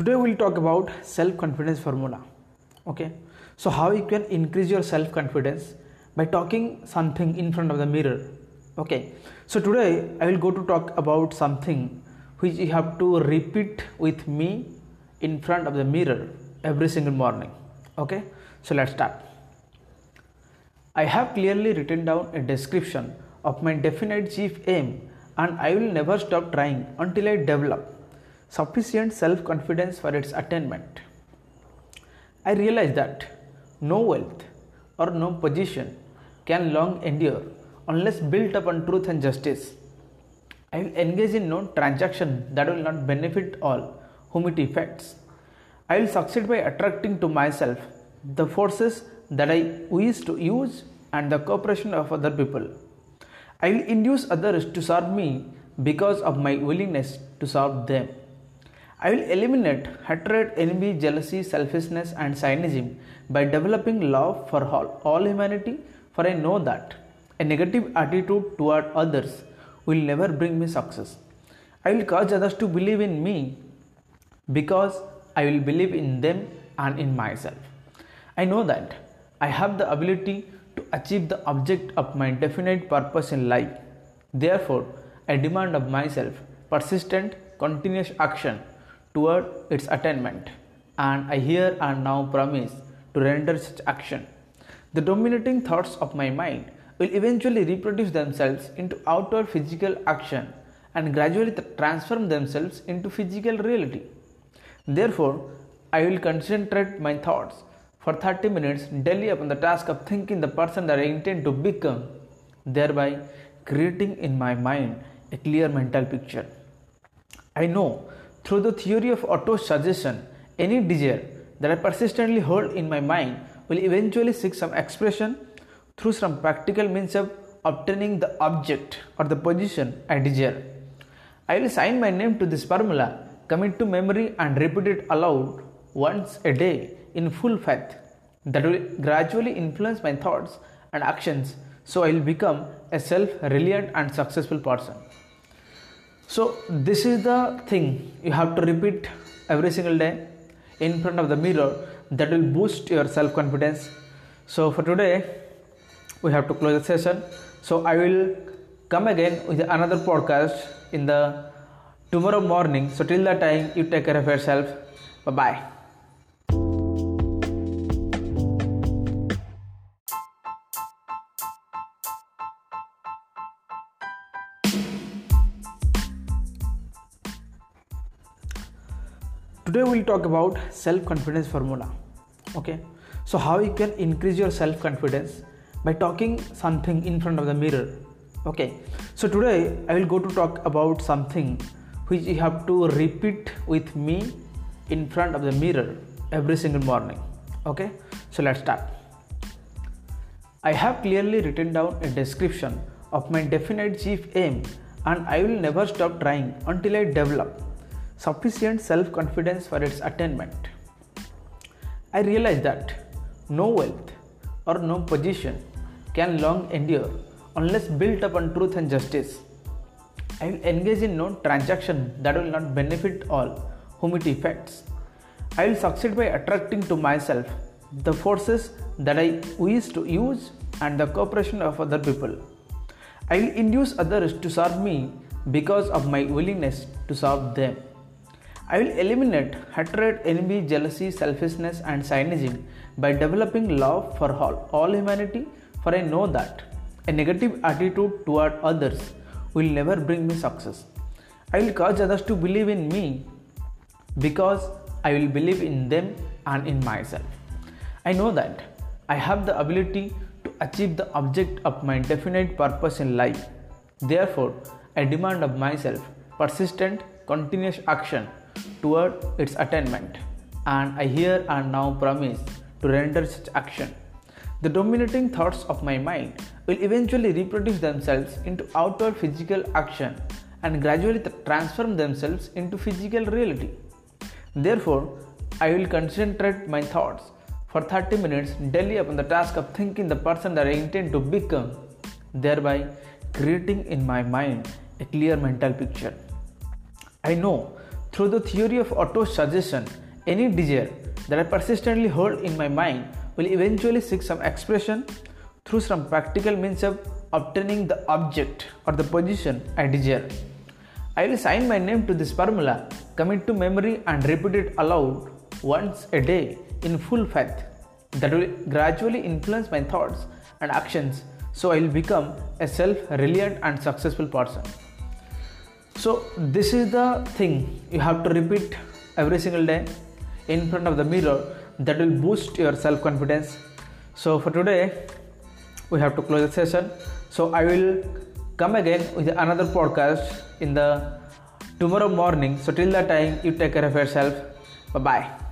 today we'll talk about self confidence formula okay? So how you can increase your self confidence by talking something in front of the mirror okay? So today i will go to talk about something which you have to repeat with me in front of the mirror every single morning okay? So let's start. I have clearly written down a description of my definite chief aim and i will never stop trying until i develop sufficient self confidence for its attainment. I realize that no wealth or no position can long endure unless built upon truth and justice. I will engage in no transaction that will not benefit all whom it affects. I will succeed by attracting to myself the forces that I wish to use and the cooperation of other people. I will induce others to serve me because of my willingness to serve them. I will eliminate hatred, envy, jealousy, selfishness, and cynicism by developing love for all, all humanity. For I know that a negative attitude toward others will never bring me success. I will cause others to believe in me because I will believe in them and in myself. I know that I have the ability to achieve the object of my definite purpose in life. Therefore, I demand of myself persistent, continuous action toward its attainment, and I here and now promise to render such action. The dominating thoughts of my mind will eventually reproduce themselves into outward physical action and gradually transform themselves into physical reality. Therefore, I will concentrate my thoughts for 30 minutes daily upon the task of thinking the person that I intend to become, thereby creating in my mind a clear mental picture. I know through the theory of auto suggestion, any desire that I persistently hold in my mind will eventually seek some expression through some practical means of obtaining the object or the position I desire. I will sign my name to this formula, commit to memory, and repeat it aloud once a day in full faith that will gradually influence my thoughts and actions so I will become a self reliant and successful person. So, this is the thing you have to repeat every single day in front of the mirror that will boost your self confidence. So, for today, we have to close the session. So, I will come again with another podcast in the tomorrow morning. So, till that time, you take care of yourself. Bye bye. Today we'll talk about self confidence formula okay? So how you can increase your self confidence by talking something in front of the mirror okay? So today i will go to talk about something which you have to repeat with me in front of the mirror every single morning okay? So let's start. I have clearly written down a description of my definite chief aim and i will never stop trying until i develop sufficient self confidence for its attainment. I realize that no wealth or no position can long endure unless built upon truth and justice. I will engage in no transaction that will not benefit all whom it affects. I will succeed by attracting to myself the forces that I wish to use and the cooperation of other people. I will induce others to serve me because of my willingness to serve them. I will eliminate hatred, envy, jealousy, selfishness, and cynicism by developing love for all, all humanity. For I know that a negative attitude toward others will never bring me success. I will cause others to believe in me because I will believe in them and in myself. I know that I have the ability to achieve the object of my definite purpose in life. Therefore, I demand of myself persistent, continuous action toward its attainment, and I here and now promise to render such action. The dominating thoughts of my mind will eventually reproduce themselves into outward physical action and gradually transform themselves into physical reality. Therefore, I will concentrate my thoughts for 30 minutes daily upon the task of thinking the person that I intend to become, thereby creating in my mind a clear mental picture. I know through the theory of auto suggestion, any desire that I persistently hold in my mind will eventually seek some expression through some practical means of obtaining the object or the position I desire. I will sign my name to this formula, commit to memory, and repeat it aloud once a day in full faith that will gradually influence my thoughts and actions so I will become a self reliant and successful person. So, this is the thing you have to repeat every single day in front of the mirror that will boost your self confidence. So, for today, we have to close the session. So, I will come again with another podcast in the tomorrow morning. So, till that time, you take care of yourself. Bye bye.